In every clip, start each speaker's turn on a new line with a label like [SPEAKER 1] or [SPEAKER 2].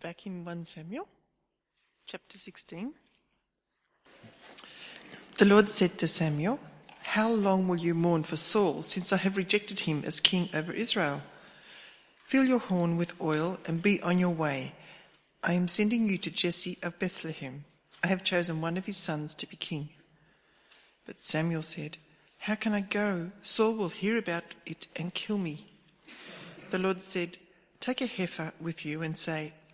[SPEAKER 1] back in 1 Samuel, chapter 16. The Lord said to Samuel, How long will you mourn for Saul, since I have rejected him as king over Israel? Fill your horn with oil and be on your way. I am sending you to Jesse of Bethlehem. I have chosen one of his sons to be king. But Samuel said, How can I go? Saul will hear about it and kill me. The Lord said, Take a heifer with you and say,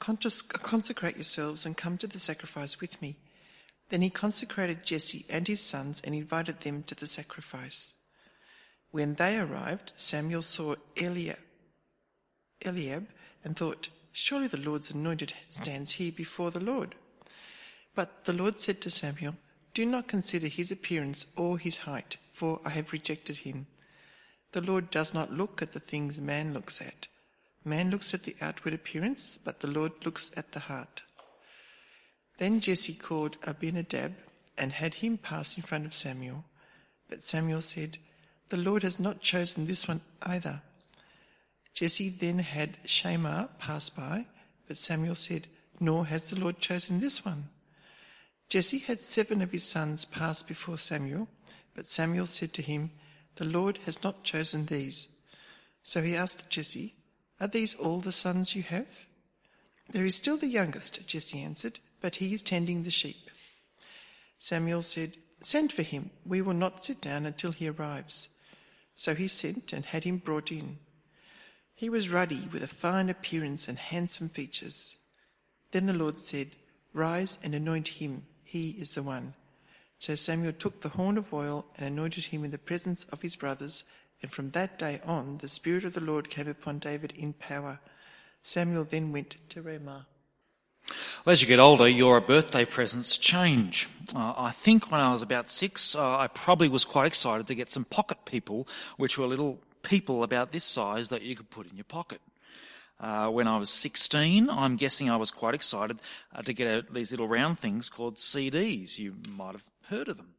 [SPEAKER 1] Consecrate yourselves and come to the sacrifice with me. Then he consecrated Jesse and his sons and invited them to the sacrifice. When they arrived, Samuel saw Eliab, Eliab and thought, Surely the Lord's anointed stands here before the Lord. But the Lord said to Samuel, Do not consider his appearance or his height, for I have rejected him. The Lord does not look at the things man looks at. Man looks at the outward appearance, but the Lord looks at the heart. Then Jesse called Abinadab and had him pass in front of Samuel. But Samuel said, The Lord has not chosen this one either. Jesse then had Shammah pass by, but Samuel said, Nor has the Lord chosen this one. Jesse had seven of his sons pass before Samuel, but Samuel said to him, The Lord has not chosen these. So he asked Jesse, are these all the sons you have? There is still the youngest, Jesse answered, but he is tending the sheep. Samuel said, Send for him. We will not sit down until he arrives. So he sent and had him brought in. He was ruddy, with a fine appearance and handsome features. Then the Lord said, Rise and anoint him. He is the one. So Samuel took the horn of oil and anointed him in the presence of his brothers and from that day on, the Spirit of the Lord came upon David in power. Samuel then went to Ramah.
[SPEAKER 2] Well, as you get older, your birthday presents change. Uh, I think when I was about six, uh, I probably was quite excited to get some pocket people, which were little people about this size that you could put in your pocket. Uh, when I was 16, I'm guessing I was quite excited uh, to get these little round things called CDs. You might have heard of them.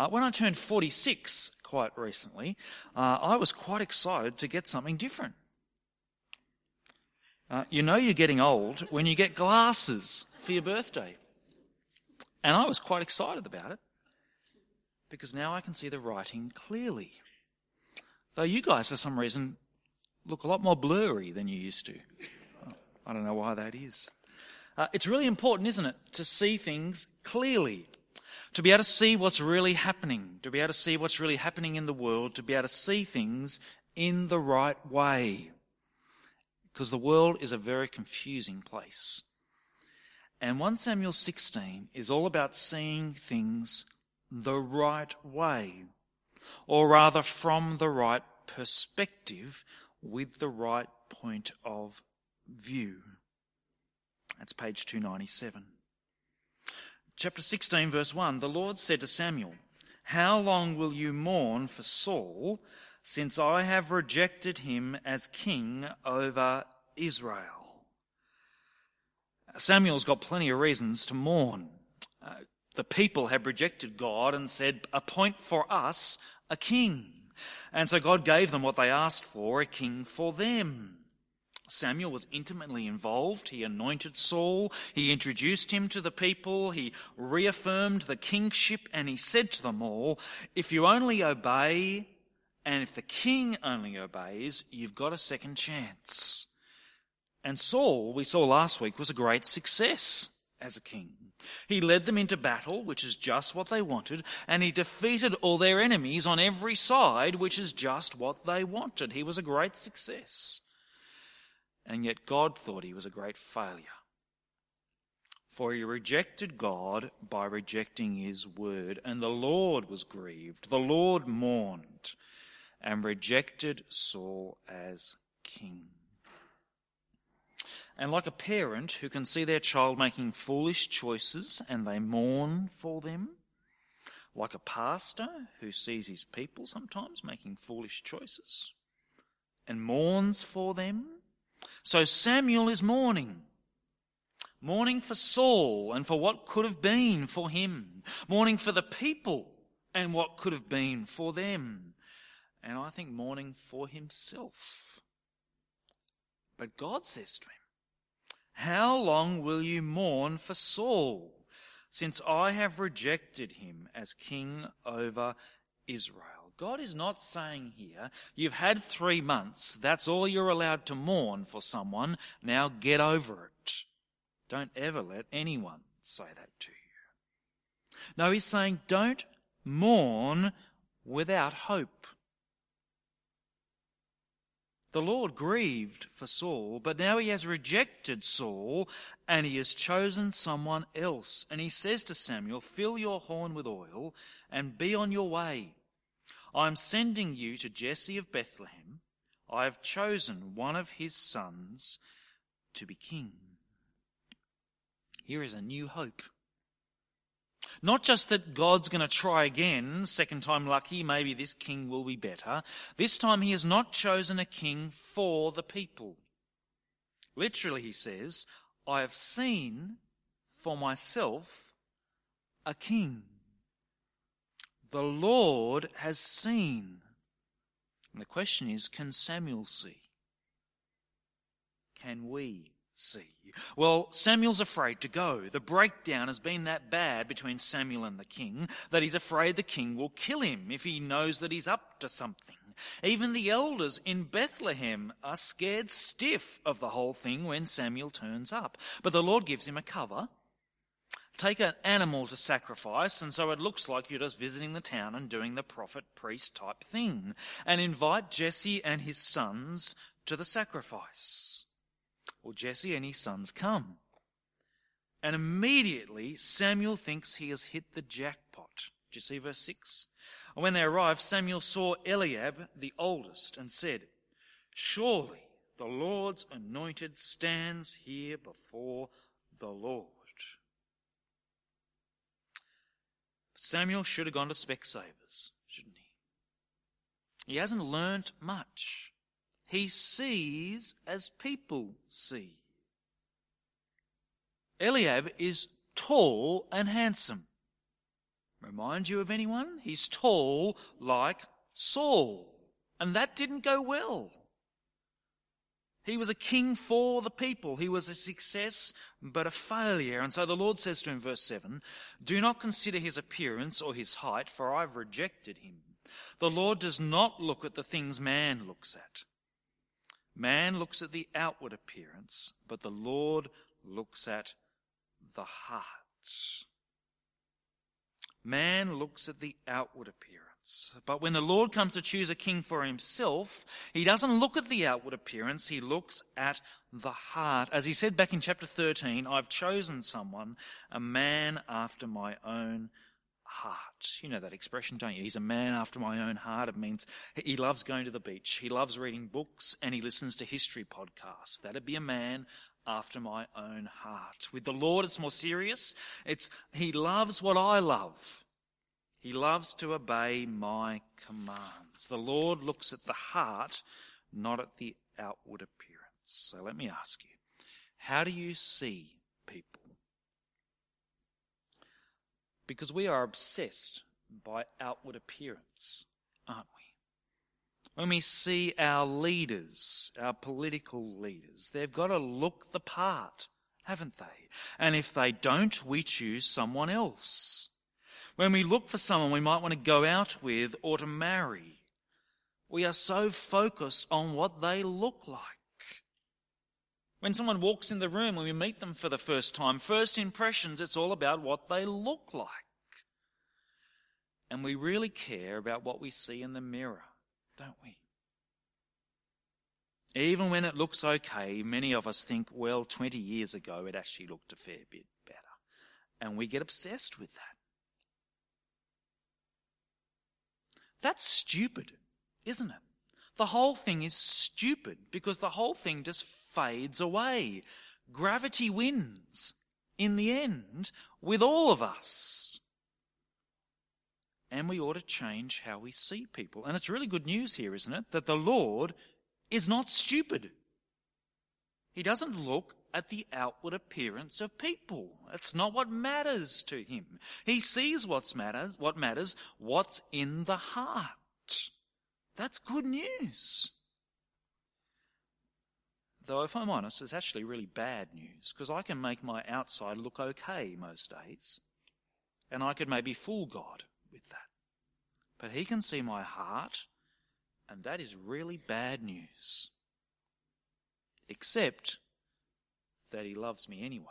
[SPEAKER 2] Uh, when I turned 46, quite recently, uh, I was quite excited to get something different. Uh, you know you're getting old when you get glasses for your birthday. And I was quite excited about it because now I can see the writing clearly. Though you guys, for some reason, look a lot more blurry than you used to. I don't know why that is. Uh, it's really important, isn't it, to see things clearly to be able to see what's really happening, to be able to see what's really happening in the world, to be able to see things in the right way. Because the world is a very confusing place. And 1 Samuel 16 is all about seeing things the right way, or rather from the right perspective with the right point of view. That's page 297. Chapter 16, verse 1 The Lord said to Samuel, How long will you mourn for Saul, since I have rejected him as king over Israel? Samuel's got plenty of reasons to mourn. Uh, the people had rejected God and said, Appoint for us a king. And so God gave them what they asked for, a king for them. Samuel was intimately involved. He anointed Saul. He introduced him to the people. He reaffirmed the kingship and he said to them all, if you only obey and if the king only obeys, you've got a second chance. And Saul, we saw last week, was a great success as a king. He led them into battle, which is just what they wanted, and he defeated all their enemies on every side, which is just what they wanted. He was a great success and yet God thought he was a great failure. For he rejected God by rejecting his word, and the Lord was grieved. The Lord mourned and rejected Saul as king. And like a parent who can see their child making foolish choices and they mourn for them, like a pastor who sees his people sometimes making foolish choices and mourns for them, so Samuel is mourning. Mourning for Saul and for what could have been for him. Mourning for the people and what could have been for them. And I think mourning for himself. But God says to him, How long will you mourn for Saul, since I have rejected him as king over Israel? God is not saying here, You've had three months, that's all you're allowed to mourn for someone, now get over it. Don't ever let anyone say that to you. No, he's saying, Don't mourn without hope. The Lord grieved for Saul, but now he has rejected Saul and he has chosen someone else. And he says to Samuel, Fill your horn with oil and be on your way. I am sending you to Jesse of Bethlehem. I have chosen one of his sons to be king. Here is a new hope. Not just that God's going to try again, second time lucky, maybe this king will be better. This time he has not chosen a king for the people. Literally, he says, I have seen for myself a king. The Lord has seen. And the question is, can Samuel see? Can we see? Well, Samuel's afraid to go. The breakdown has been that bad between Samuel and the king that he's afraid the king will kill him if he knows that he's up to something. Even the elders in Bethlehem are scared stiff of the whole thing when Samuel turns up. But the Lord gives him a cover. Take an animal to sacrifice, and so it looks like you're just visiting the town and doing the prophet priest type thing. And invite Jesse and his sons to the sacrifice. Well, Jesse and his sons come. And immediately Samuel thinks he has hit the jackpot. Do you see verse 6? And when they arrived, Samuel saw Eliab, the oldest, and said, Surely the Lord's anointed stands here before the Lord. Samuel should have gone to Specsavers, shouldn't he? He hasn't learnt much. He sees as people see. Eliab is tall and handsome. Remind you of anyone? He's tall like Saul. And that didn't go well. He was a king for the people. He was a success, but a failure. And so the Lord says to him, verse 7 Do not consider his appearance or his height, for I've rejected him. The Lord does not look at the things man looks at. Man looks at the outward appearance, but the Lord looks at the heart. Man looks at the outward appearance. But when the Lord comes to choose a king for himself, he doesn't look at the outward appearance, he looks at the heart. As he said back in chapter 13, I've chosen someone, a man after my own heart. You know that expression, don't you? He's a man after my own heart. It means he loves going to the beach, he loves reading books, and he listens to history podcasts. That'd be a man after my own heart. With the Lord, it's more serious. It's he loves what I love. He loves to obey my commands. The Lord looks at the heart, not at the outward appearance. So let me ask you, how do you see people? because we are obsessed by outward appearance, aren't we? When we see our leaders, our political leaders, they've got to look the part, haven't they? And if they don't, we choose someone else. When we look for someone we might want to go out with or to marry, we are so focused on what they look like. When someone walks in the room and we meet them for the first time, first impressions, it's all about what they look like. And we really care about what we see in the mirror, don't we? Even when it looks okay, many of us think, well, 20 years ago it actually looked a fair bit better. And we get obsessed with that. That's stupid, isn't it? The whole thing is stupid because the whole thing just fades away. gravity wins in the end with all of us. And we ought to change how we see people. And it's really good news here, isn't it? That the Lord is not stupid. He doesn't look at the outward appearance of people. That's not what matters to him. He sees what's matters, what matters, what's in the heart. That's good news. Though, if I'm honest, it's actually really bad news because I can make my outside look okay most days. And I could maybe fool God with that. But He can see my heart, and that is really bad news. Except that He loves me anyway.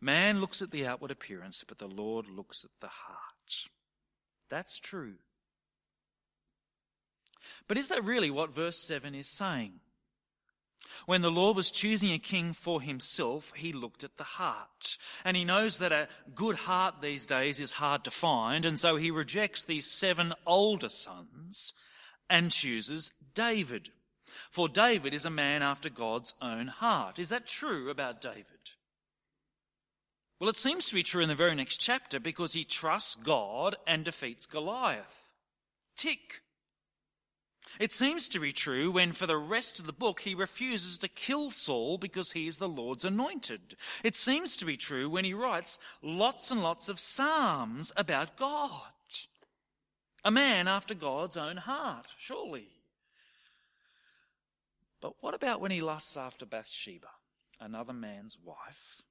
[SPEAKER 2] Man looks at the outward appearance, but the Lord looks at the heart. That's true. But is that really what verse 7 is saying? When the Lord was choosing a king for himself, he looked at the heart. And he knows that a good heart these days is hard to find, and so he rejects these seven older sons and chooses David. For David is a man after God's own heart. Is that true about David? Well, it seems to be true in the very next chapter because he trusts God and defeats Goliath. Tick. It seems to be true when, for the rest of the book, he refuses to kill Saul because he is the Lord's anointed. It seems to be true when he writes lots and lots of psalms about God. A man after God's own heart, surely. But what about when he lusts after Bathsheba, another man's wife?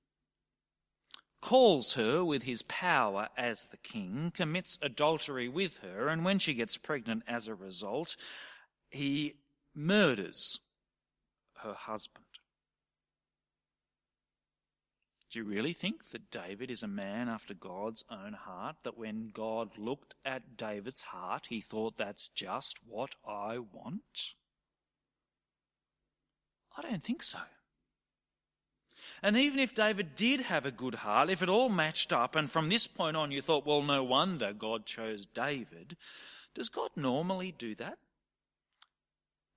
[SPEAKER 2] calls her with his power as the king, commits adultery with her, and when she gets pregnant as a result, he murders her husband. Do you really think that David is a man after God's own heart? That when God looked at David's heart, he thought that's just what I want? I don't think so. And even if David did have a good heart, if it all matched up, and from this point on you thought, well, no wonder God chose David, does God normally do that?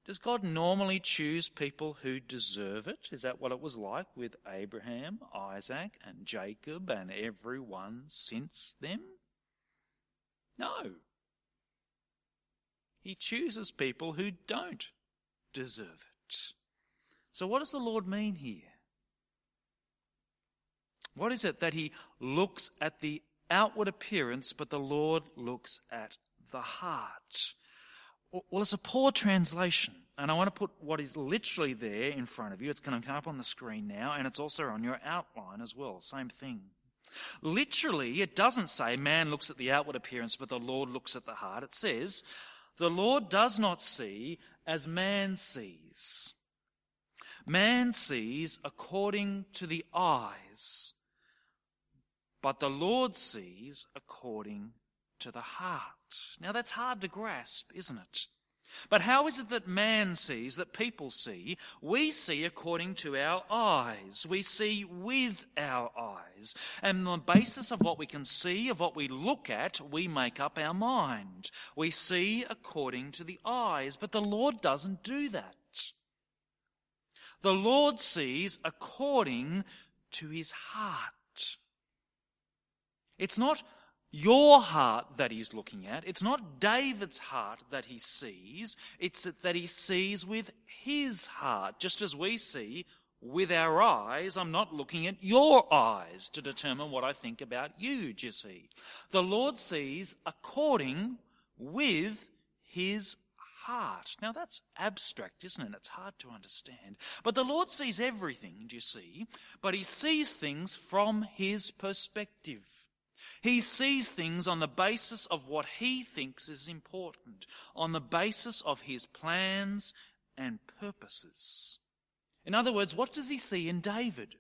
[SPEAKER 2] Does God normally choose people who deserve it? Is that what it was like with Abraham, Isaac, and Jacob, and everyone since them? No. He chooses people who don't deserve it. So, what does the Lord mean here? What is it that he looks at the outward appearance, but the Lord looks at the heart? Well, it's a poor translation. And I want to put what is literally there in front of you. It's going to come up on the screen now, and it's also on your outline as well. Same thing. Literally, it doesn't say man looks at the outward appearance, but the Lord looks at the heart. It says, the Lord does not see as man sees. Man sees according to the eyes, but the Lord sees according to the heart. Now that's hard to grasp, isn't it? But how is it that man sees, that people see? We see according to our eyes. We see with our eyes. And on the basis of what we can see, of what we look at, we make up our mind. We see according to the eyes. But the Lord doesn't do that. The Lord sees according to his heart. It's not your heart that he's looking at. It's not David's heart that he sees. It's that he sees with his heart. Just as we see with our eyes, I'm not looking at your eyes to determine what I think about you, do you see? The Lord sees according with his heart. Now that's abstract, isn't it? It's hard to understand. But the Lord sees everything, do you see? But he sees things from his perspective. He sees things on the basis of what he thinks is important, on the basis of his plans and purposes. In other words, what does he see in David?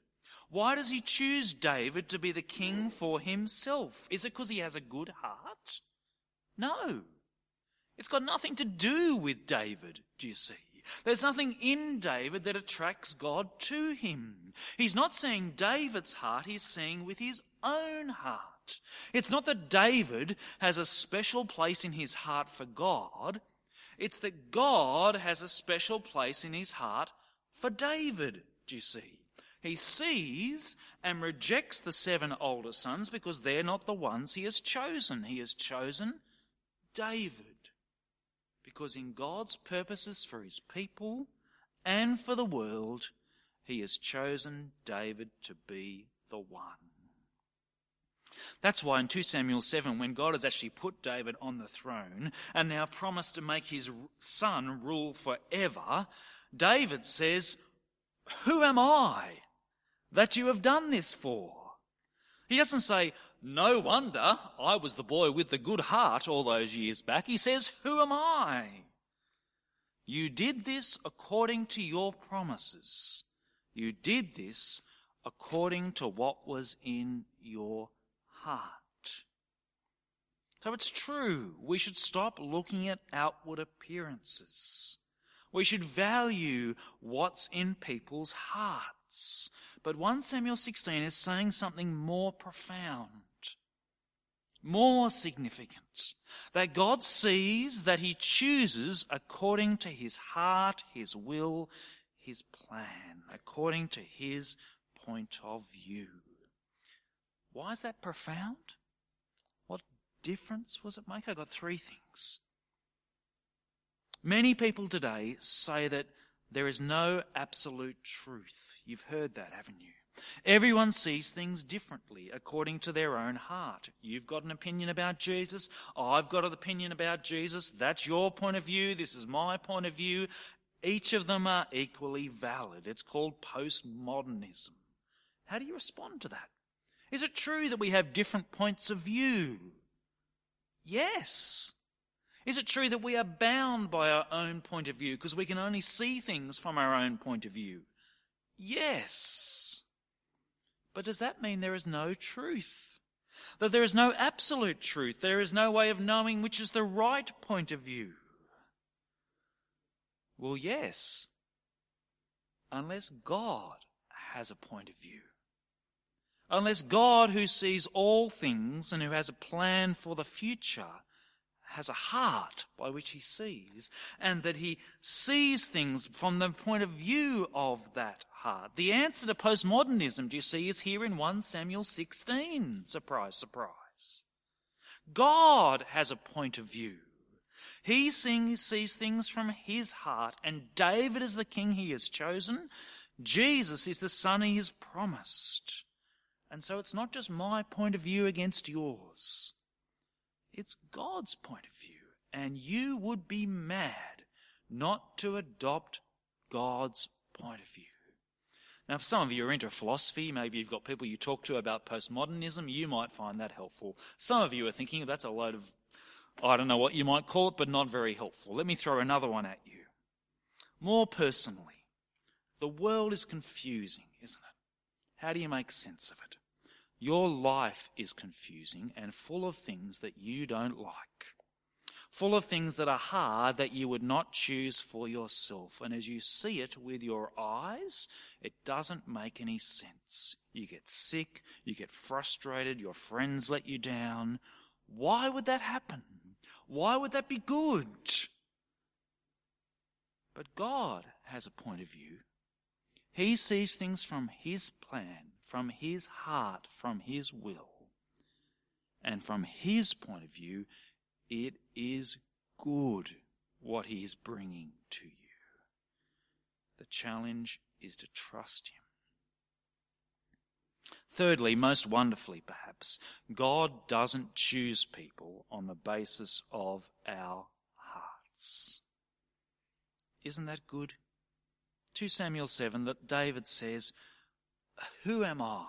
[SPEAKER 2] Why does he choose David to be the king for himself? Is it because he has a good heart? No. It's got nothing to do with David, do you see? There's nothing in David that attracts God to him. He's not seeing David's heart, he's seeing with his own heart. It's not that David has a special place in his heart for God. It's that God has a special place in his heart for David, do you see? He sees and rejects the seven older sons because they're not the ones he has chosen. He has chosen David. Because in God's purposes for his people and for the world, he has chosen David to be the one. That's why in 2 Samuel 7, when God has actually put David on the throne and now promised to make his son rule forever, David says, Who am I that you have done this for? He doesn't say, No wonder I was the boy with the good heart all those years back. He says, Who am I? You did this according to your promises. You did this according to what was in your heart. So it's true, we should stop looking at outward appearances. We should value what's in people's hearts. But 1 Samuel 16 is saying something more profound, more significant. That God sees, that He chooses according to His heart, His will, His plan, according to His point of view. Why is that profound? What difference was it make? I got three things. Many people today say that there is no absolute truth. You've heard that, haven't you? Everyone sees things differently according to their own heart. You've got an opinion about Jesus. I've got an opinion about Jesus. That's your point of view. This is my point of view. Each of them are equally valid. It's called postmodernism. How do you respond to that? Is it true that we have different points of view? Yes. Is it true that we are bound by our own point of view because we can only see things from our own point of view? Yes. But does that mean there is no truth? That there is no absolute truth? There is no way of knowing which is the right point of view? Well, yes. Unless God has a point of view. Unless God, who sees all things and who has a plan for the future, has a heart by which he sees, and that he sees things from the point of view of that heart. The answer to postmodernism, do you see, is here in 1 Samuel 16. Surprise, surprise. God has a point of view. He sees things from his heart, and David is the king he has chosen. Jesus is the son he has promised. And so it's not just my point of view against yours. It's God's point of view. And you would be mad not to adopt God's point of view. Now, if some of you are into philosophy, maybe you've got people you talk to about postmodernism, you might find that helpful. Some of you are thinking that's a load of, I don't know what you might call it, but not very helpful. Let me throw another one at you. More personally, the world is confusing, isn't it? How do you make sense of it? Your life is confusing and full of things that you don't like. Full of things that are hard that you would not choose for yourself. And as you see it with your eyes, it doesn't make any sense. You get sick, you get frustrated, your friends let you down. Why would that happen? Why would that be good? But God has a point of view. He sees things from His plan from his heart, from his will. And from his point of view, it is good what he is bringing to you. The challenge is to trust him. Thirdly, most wonderfully perhaps, God doesn't choose people on the basis of our hearts. Isn't that good? 2 Samuel 7 that David says, who am I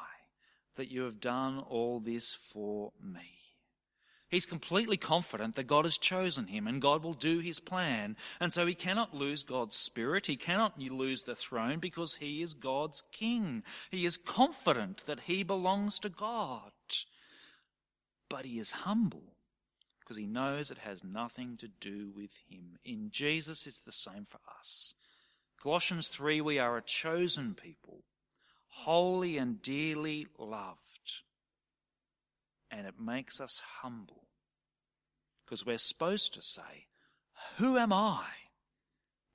[SPEAKER 2] that you have done all this for me? He's completely confident that God has chosen him and God will do his plan. And so he cannot lose God's spirit. He cannot lose the throne because he is God's king. He is confident that he belongs to God. But he is humble because he knows it has nothing to do with him. In Jesus, it's the same for us. Colossians 3, we are a chosen people holy and dearly loved. And it makes us humble. Because we're supposed to say, Who am I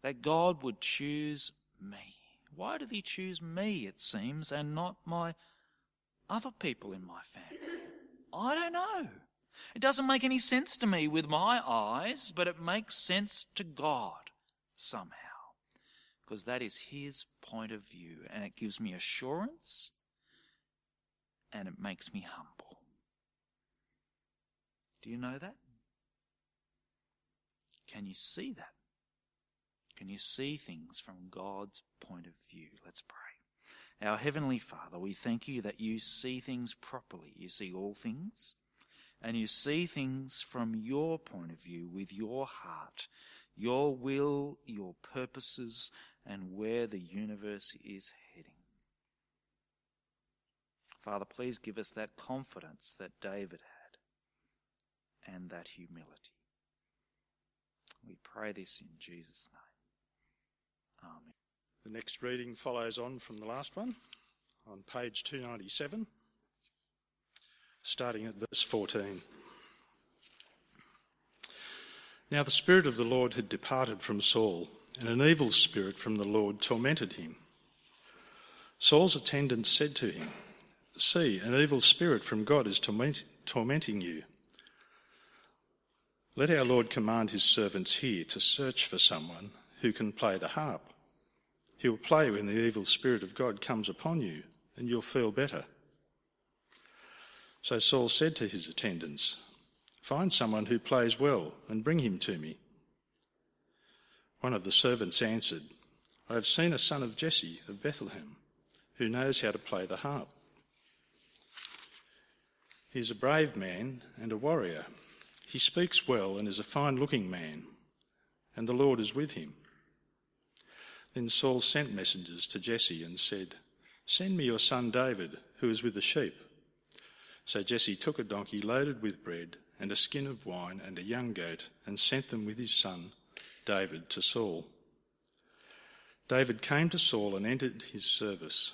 [SPEAKER 2] that God would choose me? Why did he choose me, it seems, and not my other people in my family? I don't know. It doesn't make any sense to me with my eyes, but it makes sense to God somehow. Because that is his point of view, and it gives me assurance and it makes me humble. Do you know that? Can you see that? Can you see things from God's point of view? Let's pray. Our Heavenly Father, we thank you that you see things properly. You see all things, and you see things from your point of view, with your heart, your will, your purposes, and where the universe is heading. Father, please give us that confidence that David had and that humility. We pray this in Jesus' name. Amen.
[SPEAKER 3] The next reading follows on from the last one on page 297, starting at verse 14. Now the Spirit of the Lord had departed from Saul, and an evil spirit from the Lord tormented him. Saul's attendants said to him, See, an evil spirit from God is torment- tormenting you. Let our Lord command his servants here to search for someone who can play the harp. He will play when the evil spirit of God comes upon you, and you'll feel better. So Saul said to his attendants, Find someone who plays well and bring him to me. One of the servants answered, I have seen a son of Jesse of Bethlehem who knows how to play the harp. He is a brave man and a warrior. He speaks well and is a fine looking man, and the Lord is with him. Then Saul sent messengers to Jesse and said, Send me your son David, who is with the sheep. So Jesse took a donkey loaded with bread and a skin of wine and a young goat and sent them with his son David to Saul. David came to Saul and entered his service.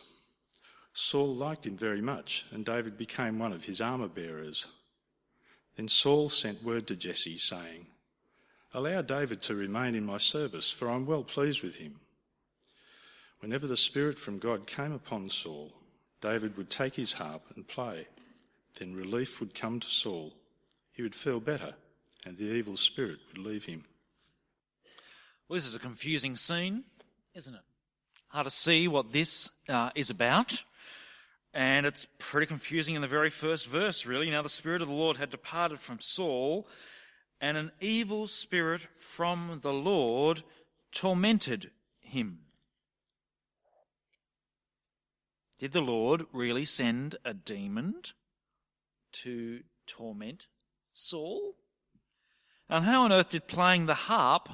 [SPEAKER 3] Saul liked him very much, and David became one of his armour bearers. Then Saul sent word to Jesse, saying, Allow David to remain in my service, for I'm well pleased with him. Whenever the Spirit from God came upon Saul, David would take his harp and play. Then relief would come to Saul. He would feel better, and the evil spirit would leave him.
[SPEAKER 2] Well, this is a confusing scene, isn't it? Hard to see what this uh, is about. And it's pretty confusing in the very first verse, really. Now, the Spirit of the Lord had departed from Saul, and an evil spirit from the Lord tormented him. Did the Lord really send a demon to torment Saul? And how on earth did playing the harp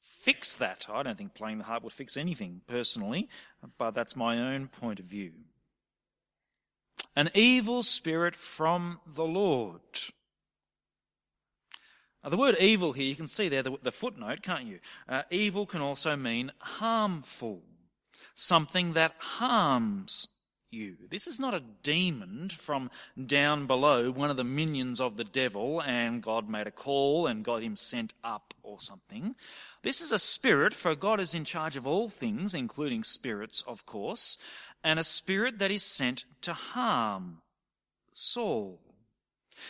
[SPEAKER 2] fix that? I don't think playing the harp would fix anything, personally, but that's my own point of view an evil spirit from the Lord. Now, the word evil here, you can see there the, the footnote, can't you? Uh, evil can also mean harmful, something that harms you. This is not a demon from down below, one of the minions of the devil, and God made a call and got him sent up or something. This is a spirit, for God is in charge of all things, including spirits, of course and a spirit that is sent to harm Saul.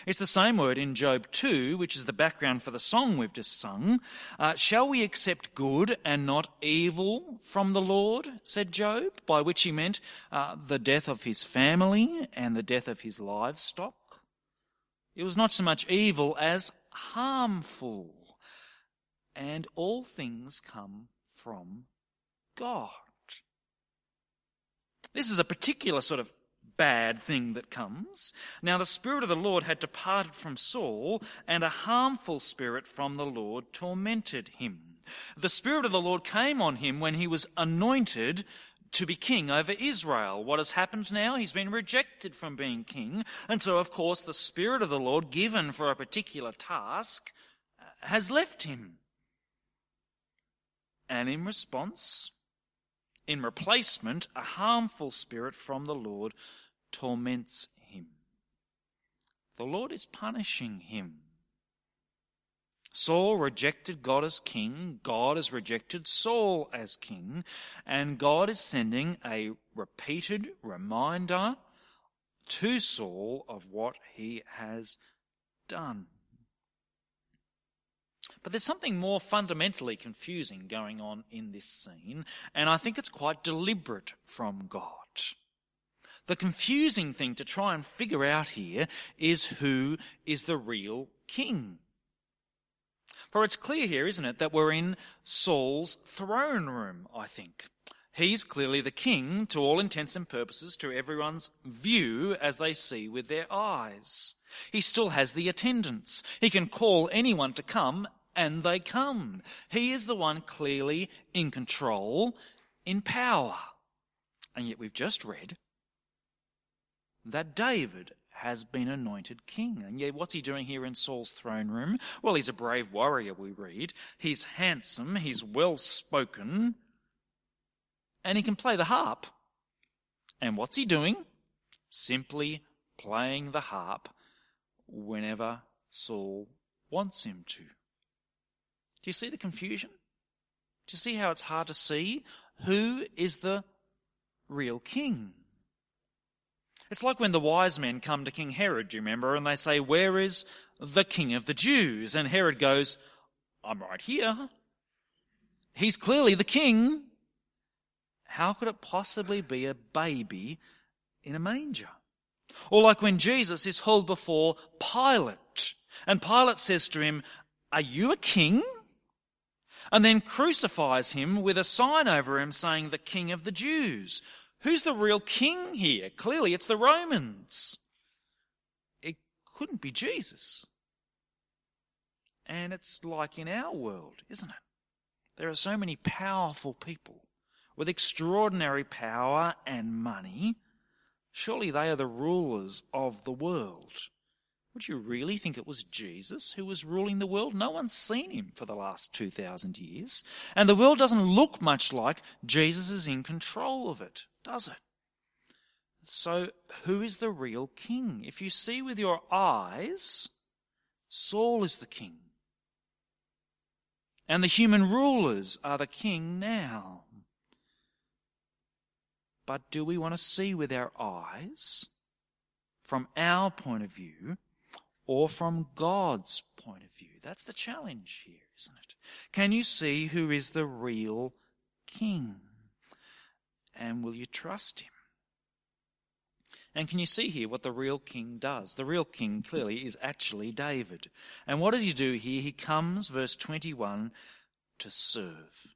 [SPEAKER 2] It's the same word in Job 2, which is the background for the song we've just sung. Uh, Shall we accept good and not evil from the Lord? said Job, by which he meant uh, the death of his family and the death of his livestock. It was not so much evil as harmful. And all things come from God. This is a particular sort of bad thing that comes. Now, the Spirit of the Lord had departed from Saul, and a harmful spirit from the Lord tormented him. The Spirit of the Lord came on him when he was anointed to be king over Israel. What has happened now? He's been rejected from being king. And so, of course, the Spirit of the Lord, given for a particular task, has left him. And in response, in replacement, a harmful spirit from the Lord torments him. The Lord is punishing him. Saul rejected God as king, God has rejected Saul as king, and God is sending a repeated reminder to Saul of what he has done. But there's something more fundamentally confusing going on in this scene, and I think it's quite deliberate from God. The confusing thing to try and figure out here is who is the real king. For it's clear here, isn't it, that we're in Saul's throne room, I think. He's clearly the king to all intents and purposes, to everyone's view as they see with their eyes. He still has the attendants. He can call anyone to come and they come. He is the one clearly in control, in power. And yet we've just read that David has been anointed king. And yet, what's he doing here in Saul's throne room? Well, he's a brave warrior, we read. He's handsome, he's well spoken, and he can play the harp. And what's he doing? Simply playing the harp whenever Saul wants him to. Do you see the confusion? Do you see how it's hard to see who is the real king? It's like when the wise men come to King Herod, do you remember? And they say, Where is the king of the Jews? And Herod goes, I'm right here. He's clearly the king. How could it possibly be a baby in a manger? Or like when Jesus is hauled before Pilate, and Pilate says to him, Are you a king? And then crucifies him with a sign over him saying, The King of the Jews. Who's the real king here? Clearly, it's the Romans. It couldn't be Jesus. And it's like in our world, isn't it? There are so many powerful people with extraordinary power and money. Surely they are the rulers of the world. Would you really think it was Jesus who was ruling the world? No one's seen him for the last 2,000 years. And the world doesn't look much like Jesus is in control of it does it? So, who is the real king? If you see with your eyes, Saul is the king. And the human rulers are the king now. But do we want to see with our eyes, from our point of view, or from God's point of view? That's the challenge here, isn't it? Can you see who is the real king? And will you trust him? And can you see here what the real king does? The real king clearly is actually David. And what does he do here? He comes, verse 21, to serve.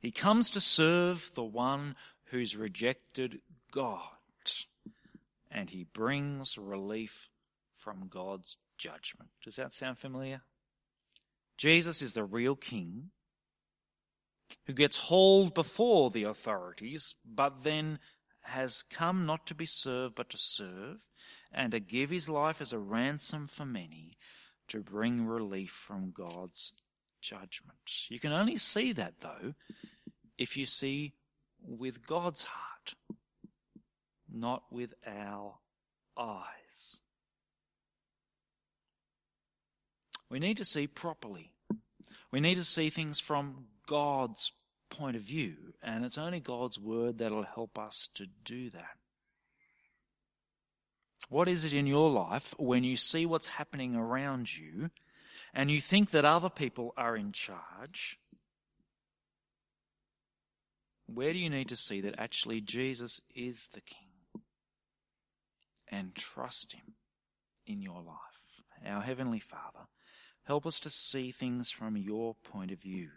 [SPEAKER 2] He comes to serve the one who's rejected God. And he brings relief from God's judgment. Does that sound familiar? Jesus is the real king who gets hauled before the authorities, but then has come not to be served, but to serve, and to give his life as a ransom for many, to bring relief from God's judgment. You can only see that, though, if you see with God's heart, not with our eyes. We need to see properly. We need to see things from God's point of view, and it's only God's word that'll help us to do that. What is it in your life when you see what's happening around you and you think that other people are in charge? Where do you need to see that actually Jesus is the King? And trust Him in your life. Our Heavenly Father, help us to see things from your point of view.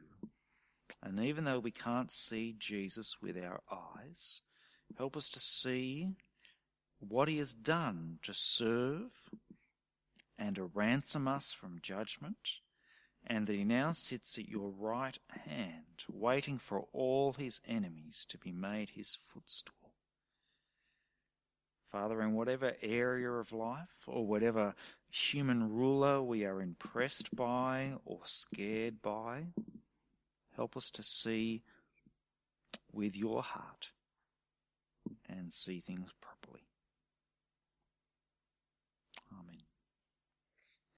[SPEAKER 2] And even though we can't see Jesus with our eyes, help us to see what he has done to serve and to ransom us from judgment, and that he now sits at your right hand, waiting for all his enemies to be made his footstool. Father, in whatever area of life or whatever human ruler we are impressed by or scared by, Help us to see with your heart and see things properly.